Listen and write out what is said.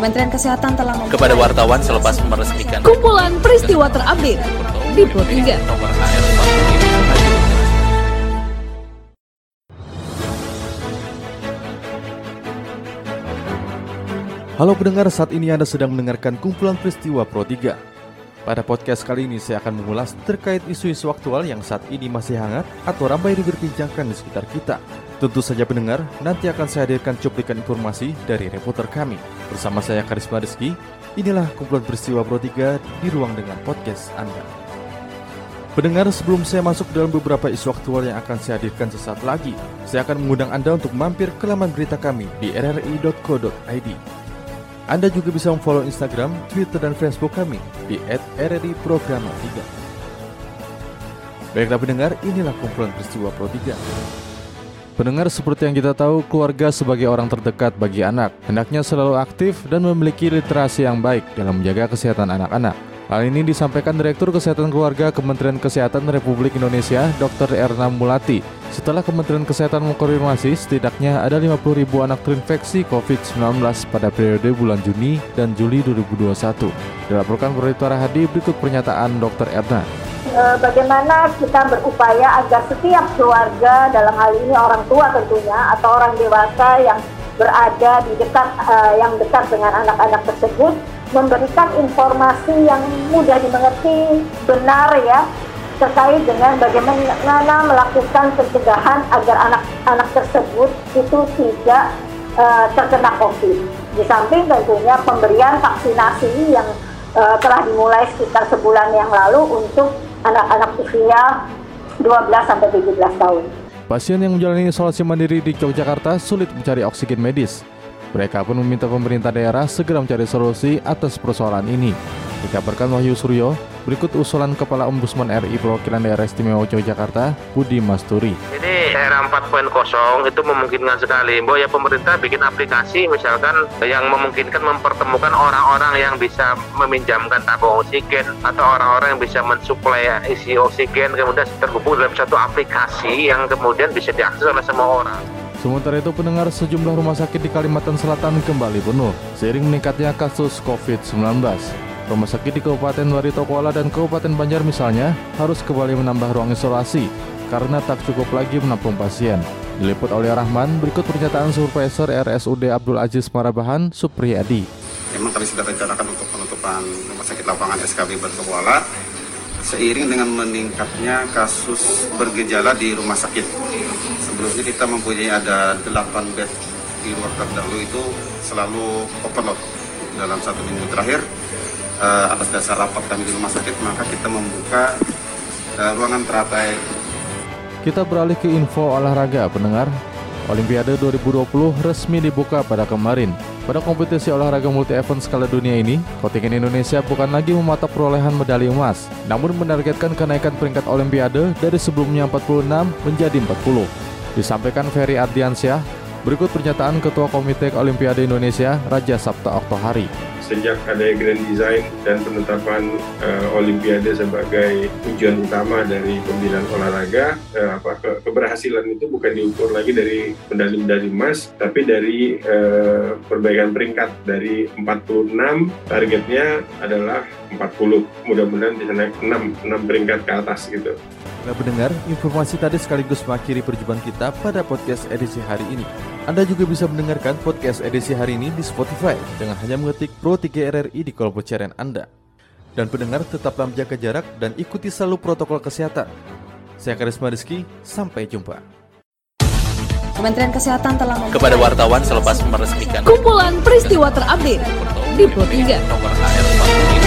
Kementerian Kesehatan telah kepada wartawan selepas meresmikan kumpulan peristiwa terupdate di Pro 3. Halo pendengar, saat ini Anda sedang mendengarkan kumpulan peristiwa Pro 3. Pada podcast kali ini saya akan mengulas terkait isu-isu aktual yang saat ini masih hangat atau ramai diperbincangkan di sekitar kita. Tentu saja pendengar, nanti akan saya hadirkan cuplikan informasi dari reporter kami. Bersama saya Karisma Rizky, inilah kumpulan peristiwa Pro 3 di ruang dengan podcast Anda. Pendengar, sebelum saya masuk dalam beberapa isu aktual yang akan saya hadirkan sesaat lagi, saya akan mengundang Anda untuk mampir ke laman berita kami di rri.co.id anda juga bisa memfollow Instagram, Twitter, dan Facebook kami di @rri_programa3. Baiklah pendengar, inilah kumpulan peristiwa Pro 3. Pendengar seperti yang kita tahu, keluarga sebagai orang terdekat bagi anak hendaknya selalu aktif dan memiliki literasi yang baik dalam menjaga kesehatan anak-anak. Hal ini disampaikan Direktur Kesehatan Keluarga Kementerian Kesehatan Republik Indonesia, Dr. Erna Mulati, setelah Kementerian Kesehatan mengkonfirmasi setidaknya ada 50 ribu anak terinfeksi COVID-19 pada periode bulan Juni dan Juli 2021. Dilaporkan Berita Hadi berikut pernyataan Dr. Erna bagaimana kita berupaya agar setiap keluarga dalam hal ini orang tua tentunya atau orang dewasa yang berada di dekat uh, yang dekat dengan anak-anak tersebut memberikan informasi yang mudah dimengerti, benar ya, terkait dengan bagaimana melakukan pencegahan agar anak-anak tersebut itu tidak uh, terkena COVID. Di samping tentunya pemberian vaksinasi yang uh, telah dimulai sekitar sebulan yang lalu untuk anak-anak usia 12 sampai 17 tahun. Pasien yang menjalani isolasi mandiri di Yogyakarta sulit mencari oksigen medis. Mereka pun meminta pemerintah daerah segera mencari solusi atas persoalan ini. Dikabarkan Wahyu Suryo, berikut usulan Kepala Ombudsman RI Perwakilan Daerah Istimewa Yogyakarta, Budi Masturi. Ini era 4.0 itu memungkinkan sekali. Bahwa ya pemerintah bikin aplikasi misalkan yang memungkinkan mempertemukan orang-orang yang bisa meminjamkan tabung oksigen atau orang-orang yang bisa mensuplai isi oksigen kemudian terhubung dalam satu aplikasi yang kemudian bisa diakses oleh semua orang. Sementara itu pendengar sejumlah rumah sakit di Kalimantan Selatan kembali penuh seiring meningkatnya kasus COVID-19. Rumah sakit di Kabupaten Barito Kuala dan Kabupaten Banjar misalnya harus kembali menambah ruang isolasi karena tak cukup lagi menampung pasien. Diliput oleh Rahman, berikut pernyataan Supervisor RSUD Abdul Aziz Marabahan, Supriyadi. Memang kami sudah rencanakan untuk penutupan rumah sakit lapangan SKB Barito Kuala seiring dengan meningkatnya kasus bergejala di rumah sakit sebelumnya kita mempunyai ada 8 bed di luar terdahulu itu selalu overload dalam satu minggu terakhir uh, atas dasar rapat kami di rumah sakit maka kita membuka uh, ruangan teratai kita beralih ke info olahraga pendengar Olimpiade 2020 resmi dibuka pada kemarin. Pada kompetisi olahraga multi event skala dunia ini, kontingen Indonesia bukan lagi mematok perolehan medali emas, namun menargetkan kenaikan peringkat Olimpiade dari sebelumnya 46 menjadi 40. Disampaikan Ferry Ardiansyah, berikut pernyataan Ketua Komite Olimpiade Indonesia, Raja Sabta Oktohari. Sejak ada grand design dan penetapan uh, Olimpiade sebagai tujuan utama dari pembinaan olahraga, uh, apa ke keberhasilan itu bukan diukur lagi dari medali-medali emas, tapi dari uh, perbaikan peringkat dari 46 targetnya adalah 40. Mudah-mudahan bisa naik 6, 6 peringkat ke atas gitu. Nah pendengar, informasi tadi sekaligus mengakhiri perjumpaan kita pada podcast edisi hari ini. Anda juga bisa mendengarkan podcast edisi hari ini di Spotify dengan hanya mengetik Pro 3 RRI di kolom pencarian Anda. Dan pendengar tetaplah menjaga jarak dan ikuti selalu protokol kesehatan. Saya Karisma Rizky, sampai jumpa. Kementerian Kesehatan telah kepada wartawan selepas meresmikan kumpulan peristiwa terupdate di Pro 3.